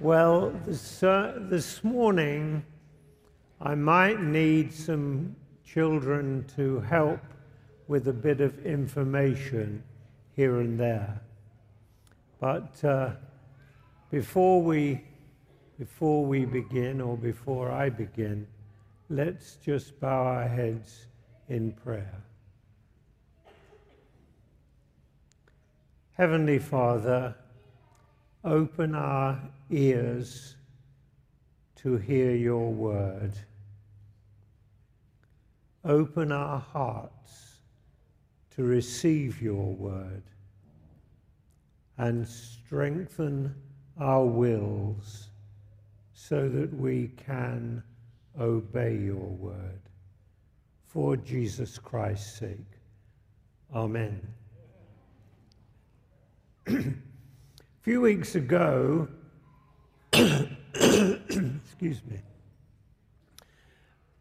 Well, this, uh, this morning I might need some children to help with a bit of information here and there. But uh, before, we, before we begin, or before I begin, let's just bow our heads in prayer. Heavenly Father, open our ears to hear your word. Open our hearts to receive your word and strengthen our wills so that we can obey your word. For Jesus Christ's sake. Amen. A few weeks ago, excuse me,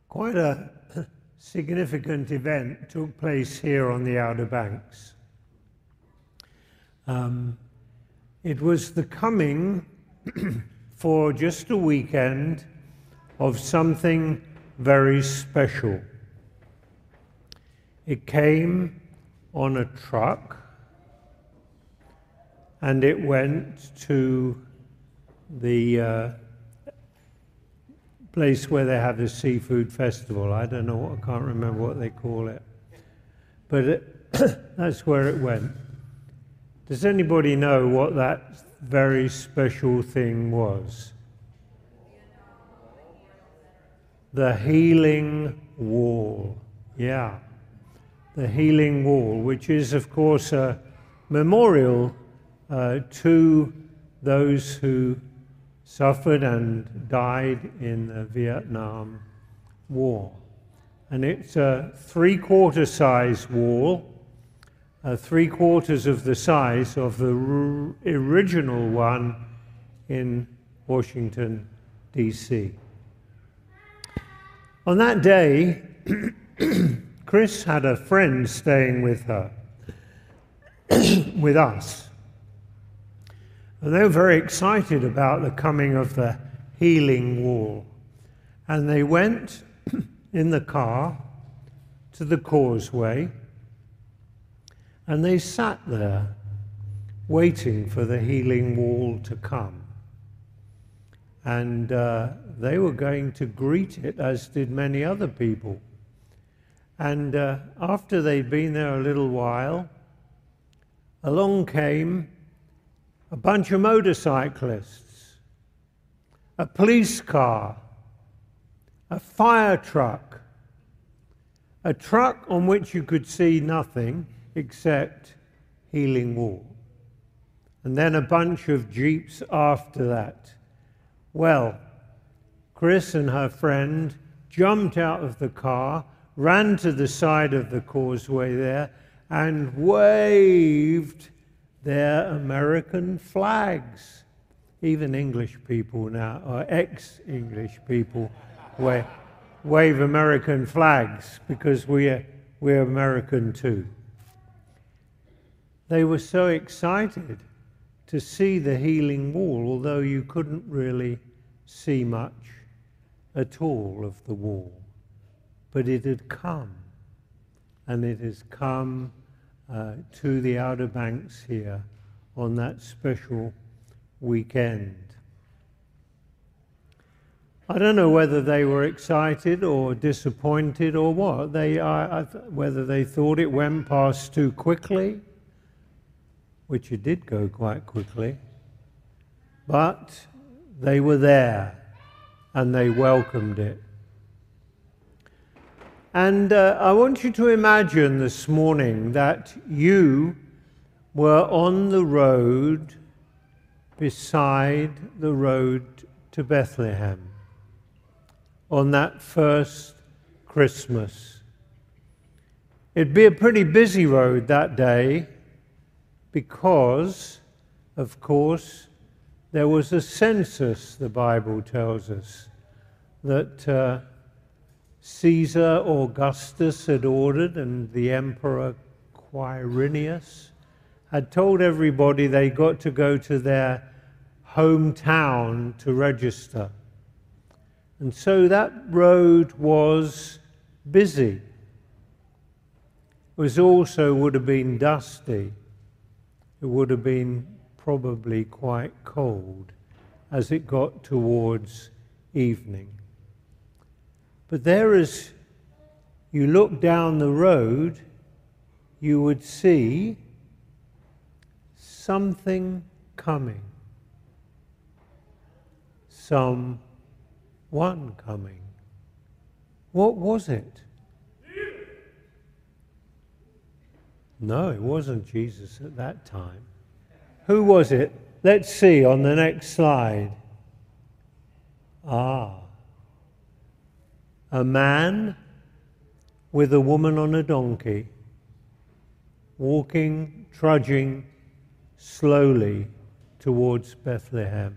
quite a significant event took place here on the Outer Banks. Um, it was the coming for just a weekend of something very special. It came on a truck and it went to the uh, place where they have the seafood festival. I don't know, I can't remember what they call it. But it, that's where it went. Does anybody know what that very special thing was? The healing wall. Yeah. The healing wall, which is, of course, a memorial uh, to those who suffered and died in the Vietnam War. And it's a three quarter size wall, uh, three quarters of the size of the r- original one in Washington, D.C. On that day, Chris had a friend staying with her, with us. They were very excited about the coming of the healing wall. And they went in the car to the causeway and they sat there waiting for the healing wall to come. And uh, they were going to greet it, as did many other people. And uh, after they'd been there a little while, along came a bunch of motorcyclists, a police car, a fire truck, a truck on which you could see nothing except Healing Wall, and then a bunch of jeeps after that. Well, Chris and her friend jumped out of the car, ran to the side of the causeway there, and waved their American flags. Even English people now, or ex English people, wave, wave American flags because we're, we're American too. They were so excited to see the healing wall, although you couldn't really see much at all of the wall. But it had come, and it has come uh, to the Outer Banks here on that special weekend. I don't know whether they were excited or disappointed or what. They, uh, whether they thought it went past too quickly, which it did go quite quickly, but they were there and they welcomed it. And uh, I want you to imagine this morning that you were on the road beside the road to Bethlehem on that first Christmas. It'd be a pretty busy road that day because, of course, there was a census, the Bible tells us, that. Uh, Caesar Augustus had ordered, and the Emperor Quirinius had told everybody they got to go to their hometown to register. And so that road was busy. It was also would have been dusty. It would have been probably quite cold as it got towards evening. But there, as you look down the road, you would see something coming, some one coming. What was it? No, it wasn't Jesus at that time. Who was it? Let's see on the next slide. Ah, a man with a woman on a donkey, walking, trudging slowly towards Bethlehem.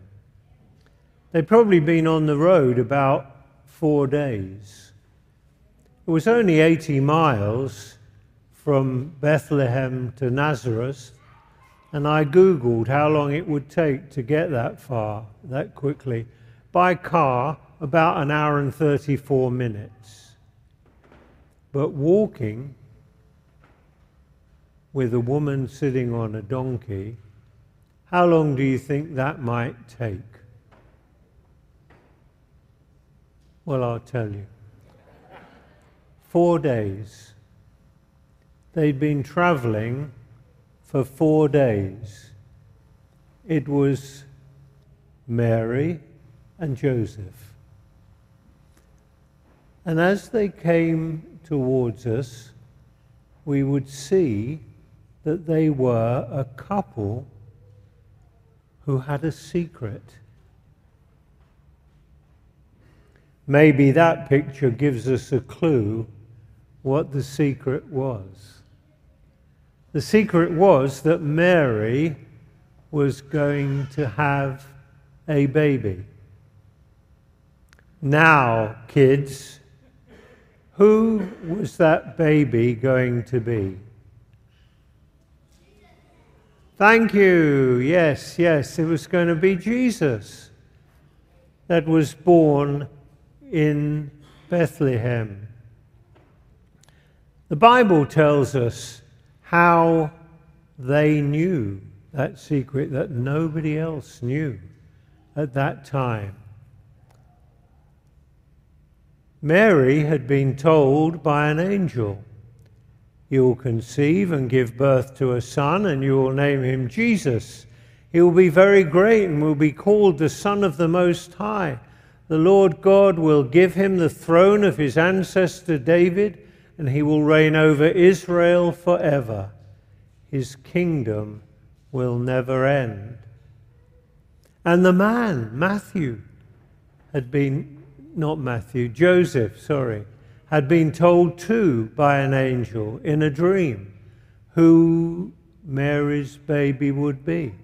They'd probably been on the road about four days. It was only 80 miles from Bethlehem to Nazareth, and I Googled how long it would take to get that far, that quickly. By car, about an hour and 34 minutes. But walking with a woman sitting on a donkey, how long do you think that might take? Well, I'll tell you. Four days. They'd been traveling for four days. It was Mary and Joseph. And as they came towards us, we would see that they were a couple who had a secret. Maybe that picture gives us a clue what the secret was. The secret was that Mary was going to have a baby. Now, kids, who was that baby going to be? Thank you. Yes, yes, it was going to be Jesus that was born in Bethlehem. The Bible tells us how they knew that secret that nobody else knew at that time. Mary had been told by an angel, You will conceive and give birth to a son, and you will name him Jesus. He will be very great and will be called the Son of the Most High. The Lord God will give him the throne of his ancestor David, and he will reign over Israel forever. His kingdom will never end. And the man, Matthew, had been, not Matthew, Joseph, sorry, had been told too by an angel in a dream who Mary's baby would be.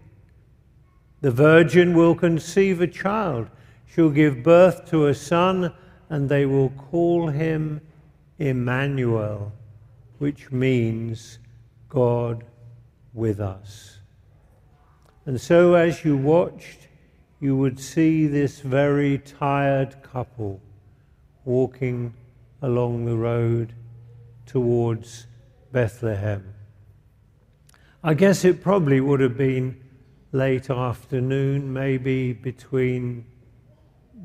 The virgin will conceive a child She'll give birth to a son, and they will call him Emmanuel, which means God with us. And so, as you watched, you would see this very tired couple walking along the road towards Bethlehem. I guess it probably would have been late afternoon, maybe between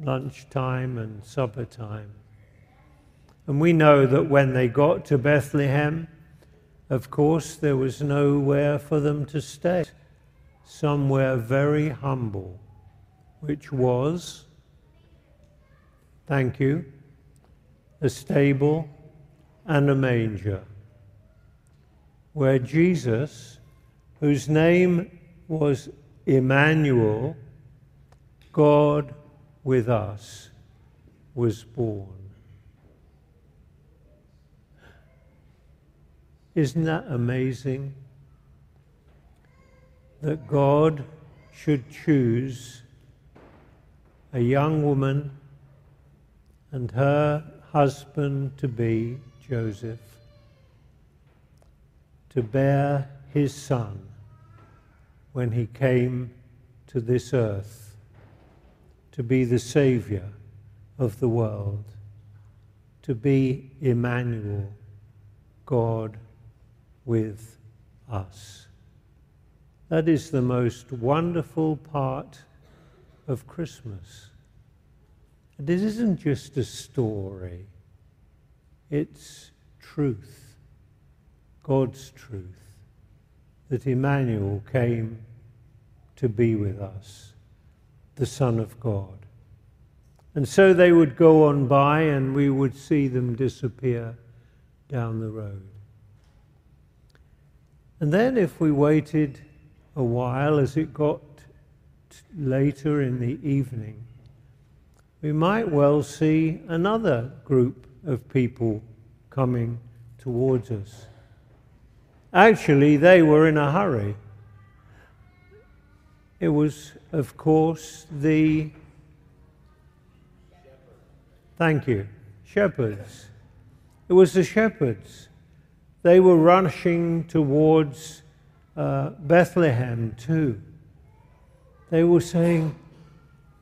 lunchtime and supper time. And we know that when they got to Bethlehem, of course, there was nowhere for them to stay. Somewhere very humble, which was, thank you, a stable and a manger, where Jesus, whose name was Emmanuel, God with us was born. Isn't that amazing? That God should choose a young woman and her husband to be Joseph to bear his son when he came to this earth to be the Saviour of the world, to be Emmanuel, God with us. That is the most wonderful part of Christmas. It isn't just a story, it's truth, God's truth, that Emmanuel came to be with us, the Son of God. And so they would go on by, and we would see them disappear down the road. And then, if we waited a while as it got later in the evening, we might well see another group of people coming towards us. Actually, they were in a hurry. It was, of course, the. Thank you. Shepherds. It was the shepherds. They were rushing towards uh, Bethlehem too. They were saying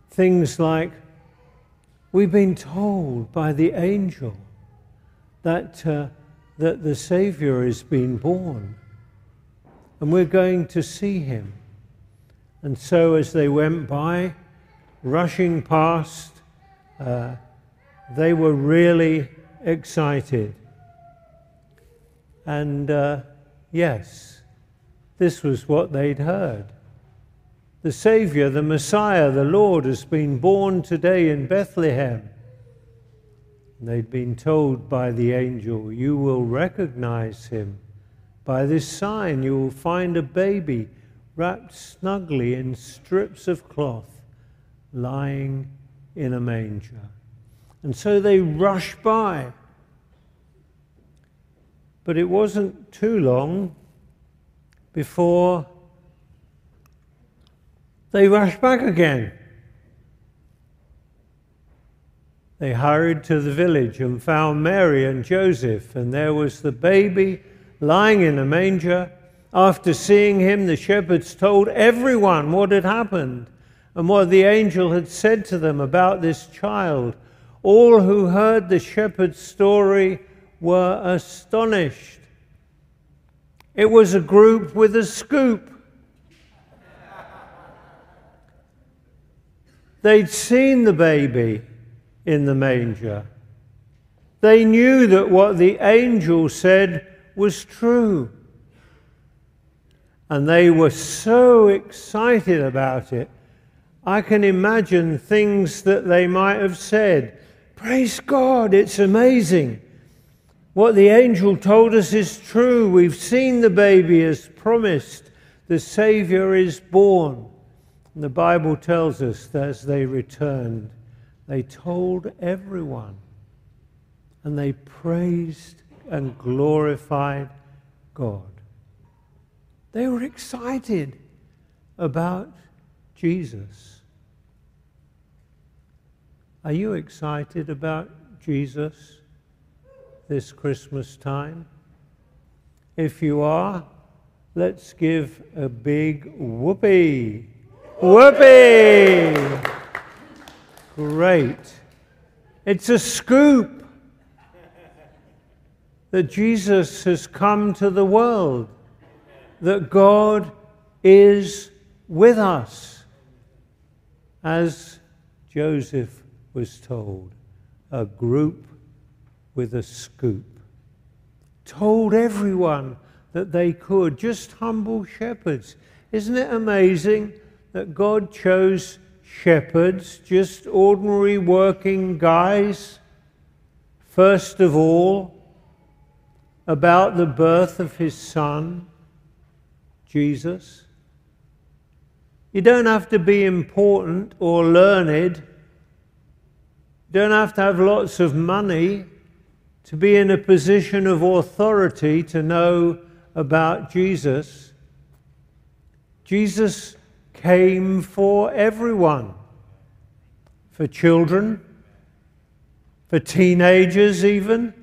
things like, We've been told by the angel that, uh, that the Savior has been born, and we're going to see him. And so, as they went by, rushing past, uh, they were really excited. And uh, yes, this was what they'd heard. The Savior, the Messiah, the Lord, has been born today in Bethlehem. They'd been told by the angel, You will recognize him. By this sign, you will find a baby wrapped snugly in strips of cloth, lying in a manger. And so they rush by. But it wasn't too long before they rushed back again. They hurried to the village and found Mary and Joseph, and there was the baby lying in a manger. After seeing him, the shepherds told everyone what had happened and what the angel had said to them about this child. All who heard the shepherd's story were astonished. It was a group with a scoop. They'd seen the baby in the manger. They knew that what the angel said was true. And they were so excited about it. I can imagine things that they might have said. Praise God, it's amazing. What the angel told us is true. We've seen the baby as promised. The Savior is born. The Bible tells us that as they returned, they told everyone and they praised and glorified God. They were excited about Jesus. Are you excited about Jesus this Christmas time? If you are, let's give a big whoopee. Whoopee! Great. It's a scoop that Jesus has come to the world, that God is with us, as Joseph was told, a group with a scoop. Told everyone that they could, just humble shepherds. Isn't it amazing that God chose shepherds, just ordinary working guys, first of all, about the birth of his son, Jesus. You don't have to be important or learned. You don't have to have lots of money to be in a position of authority to know about Jesus. Jesus came for everyone for children, for teenagers, even,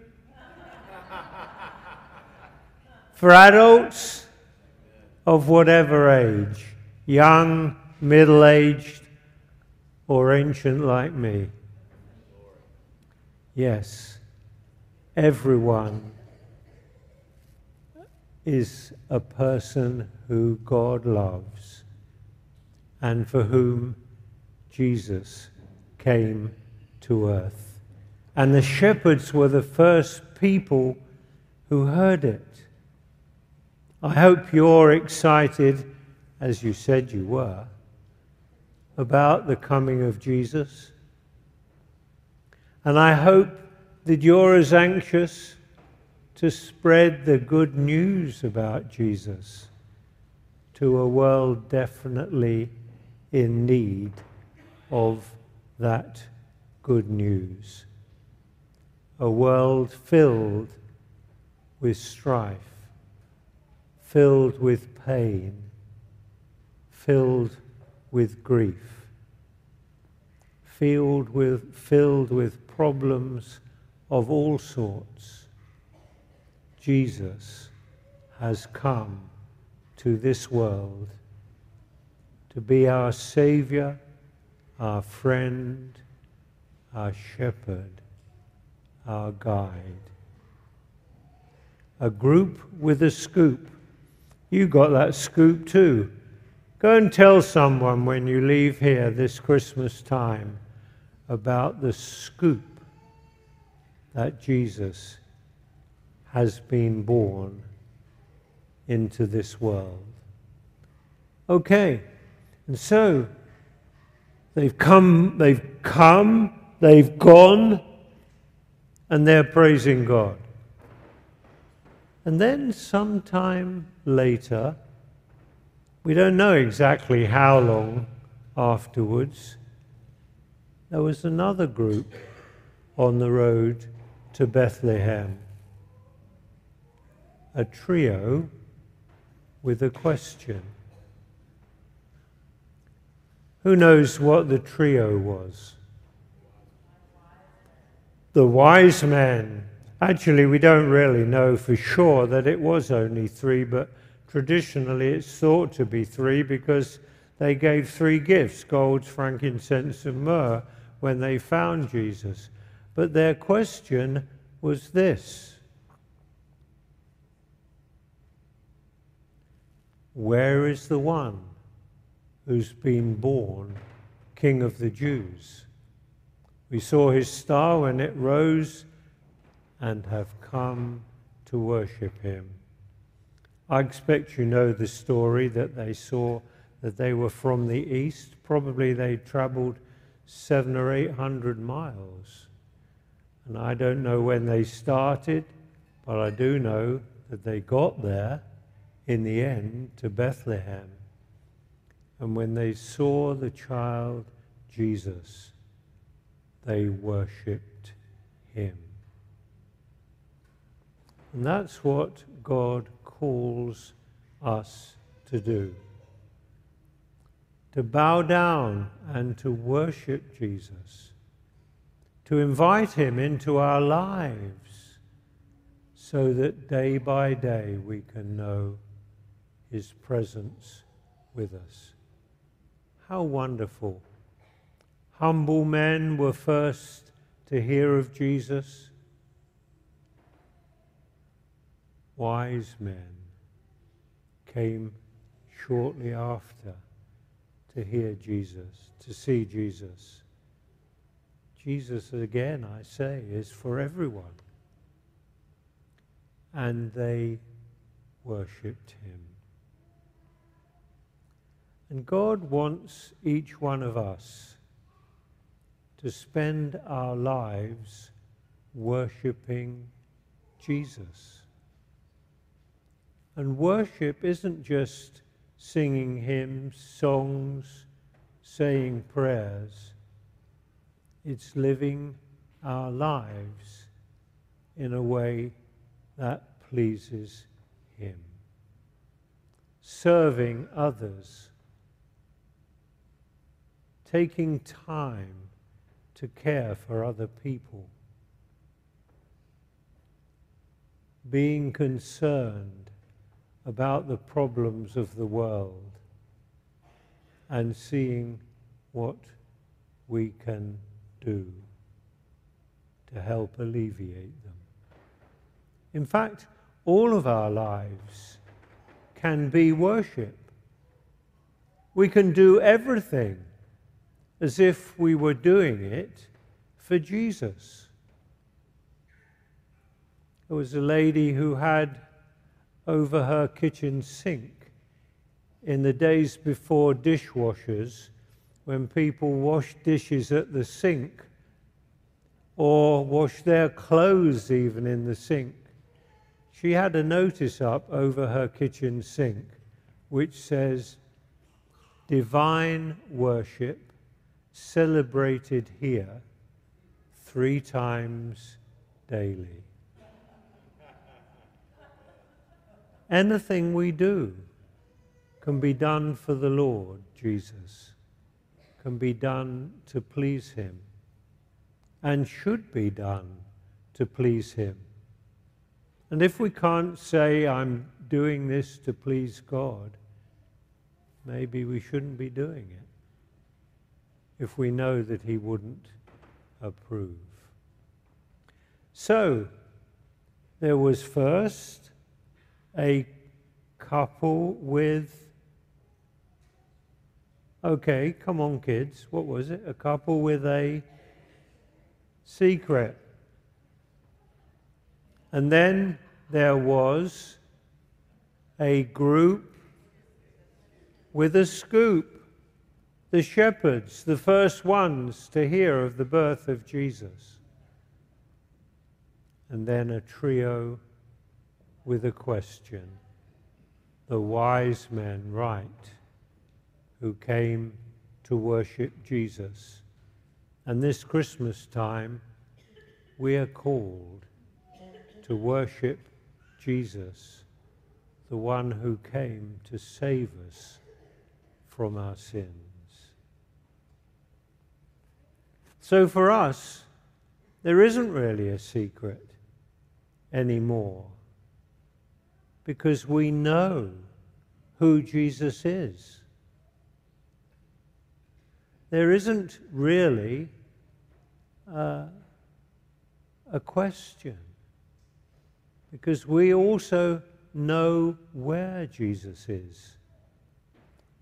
for adults of whatever age, young middle aged, or ancient like me. Yes, everyone is a person who God loves and for whom Jesus came to earth. And the shepherds were the first people who heard it. I hope you're excited, as you said you were, about the coming of Jesus. And I hope that you're as anxious to spread the good news about Jesus to a world definitely in need of that good news. A world filled with strife, filled with pain, filled with grief, filled with, filled with problems of all sorts Jesus has come to this world to be our Savior, our friend, our shepherd, our guide. A group with a scoop. You got that scoop too. Go and tell someone when you leave here this Christmas time about the scoop that Jesus has been born into this world. Okay, and so they've come, they've come, they've gone, and they're praising God. And then sometime later, we don't know exactly how long afterwards, there was another group on the road to Bethlehem a trio with a question. Who knows what the trio was? The wise men. Actually, we don't really know for sure that it was only three, but traditionally it's thought to be three because they gave three gifts gold, frankincense, and myrrh when they found Jesus. But their question was this Where is the one who's been born King of the Jews? We saw his star when it rose and have come to worship him. I expect you know the story that they saw that they were from the east. Probably they traveled seven or eight hundred miles. And I don't know when they started, but I do know that they got there in the end to Bethlehem. And when they saw the child Jesus, they worshipped him. And that's what God calls us to do to bow down and to worship Jesus, to invite him into our lives so that day by day we can know his presence with us. How wonderful. Humble men were first to hear of Jesus. Wise men came shortly after to hear Jesus, to see Jesus. Jesus, again, I say, is for everyone. And they worshipped him. And God wants each one of us to spend our lives worshipping Jesus. And worship isn't just singing hymns, songs, saying prayers. It's living our lives in a way that pleases Him. Serving others taking time to care for other people, being concerned about the problems of the world, and seeing what we can do to help alleviate them. In fact, all of our lives can be worship. We can do everything as if we were doing it for Jesus. There was a lady who had over her kitchen sink in the days before dishwashers, when people washed dishes at the sink or washed their clothes even in the sink. She had a notice up over her kitchen sink which says, Divine worship celebrated here three times daily. Anything we do can be done for the Lord Jesus, can be done to please Him, and should be done to please Him. And if we can't say, I'm doing this to please God, maybe we shouldn't be doing it if we know that He wouldn't approve. So, there was first a couple with. Okay, come on, kids. What was it? A couple with a secret. And then there was a group with a scoop. The shepherds, the first ones to hear of the birth of Jesus. And then a trio with a question. The wise men, right, who came to worship Jesus. And this Christmas time, we are called to worship Jesus, the one who came to save us from our sins. So for us, there isn't really a secret anymore because we know who Jesus is. There isn't really uh, a question because we also know where Jesus is.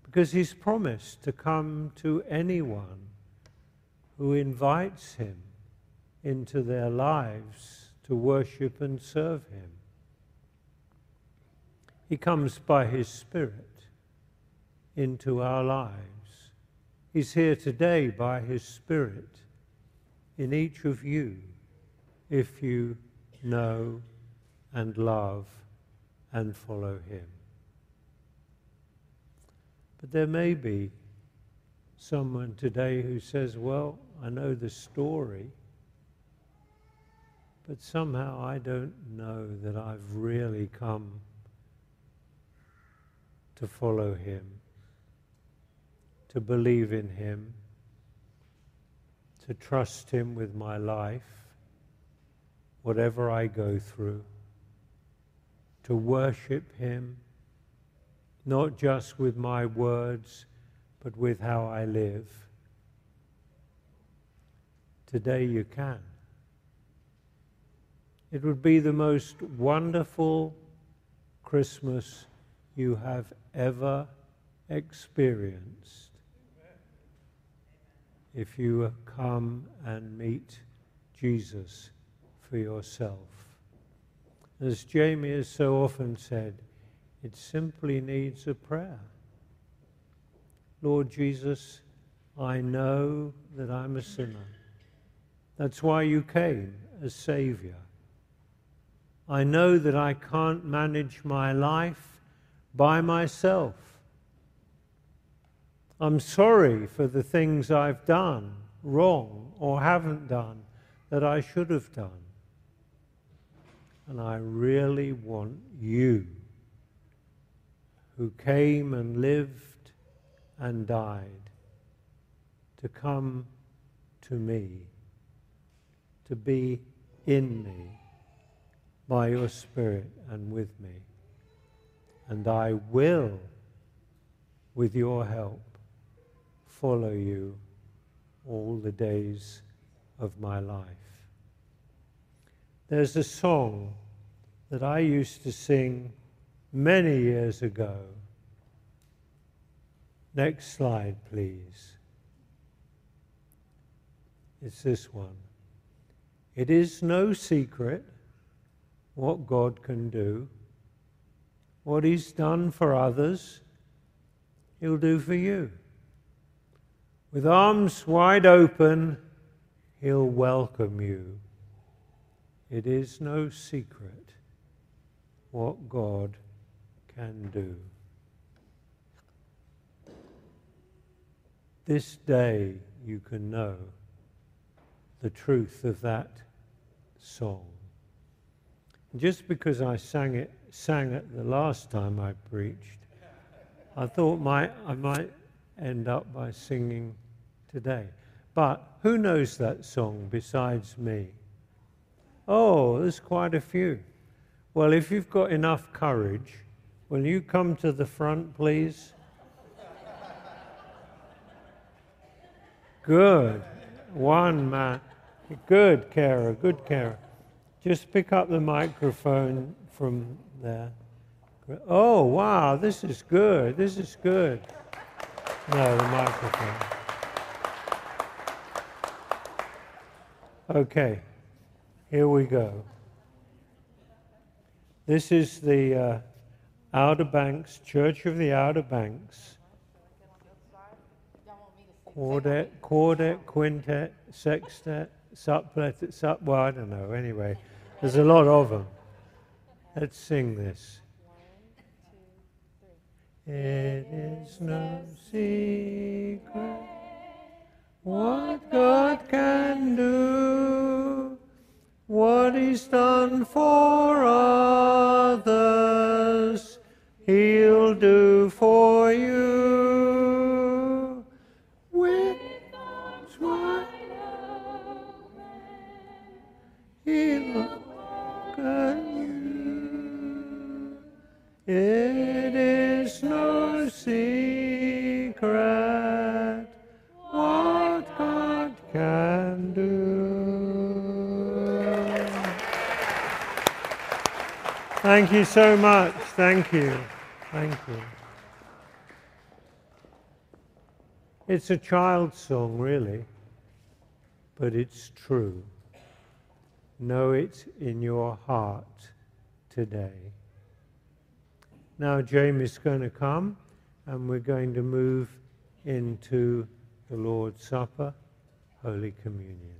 Because he's promised to come to anyone who invites him into their lives to worship and serve him. He comes by His Spirit into our lives. He's here today by His Spirit in each of you if you know and love and follow Him. But there may be someone today who says, Well, I know the story, but somehow I don't know that I've really come to follow Him, to believe in Him, to trust Him with my life, whatever I go through, to worship Him, not just with my words, but with how I live. Today you can. It would be the most wonderful Christmas you have ever experienced if you come and meet Jesus for yourself. As Jamie has so often said, it simply needs a prayer. Lord Jesus, I know that I'm a sinner. That's why you came as Savior. I know that I can't manage my life by myself. I'm sorry for the things I've done wrong or haven't done that I should have done. And I really want you, who came and lived and died, to come to me, to be in me by your Spirit and with me and I will, with your help, follow you all the days of my life. There's a song that I used to sing many years ago. Next slide, please. It's this one. It is no secret what God can do. What He's done for others, He'll do for you. With arms wide open, He'll welcome you. It is no secret what God can do. This day you can know the truth of that song. Just because I sang it, sang it the last time I preached, I thought my, I might end up by singing today. But who knows that song besides me? Oh, there's quite a few. Well, if you've got enough courage, will you come to the front, please? Good. One man. Good, Kara. Good, Kara. Just pick up the microphone from there. Oh, wow. This is good. This is good. No, the microphone. Okay. Here we go. This is the uh, Outer Banks, Church of the Outer Banks. Quartet, quartet, quintet, sextet, supplet, sup, well, I don't know. Anyway, there's a lot of them. Let's sing this. It is no secret what God can do what he's done for others, he'll do for you. Thank you so much. Thank you. Thank you. It's a child's song, really, but it's true. Know it in your heart today. Now, Jamie is going to come and we're going to move into the Lord's Supper, Holy Communion.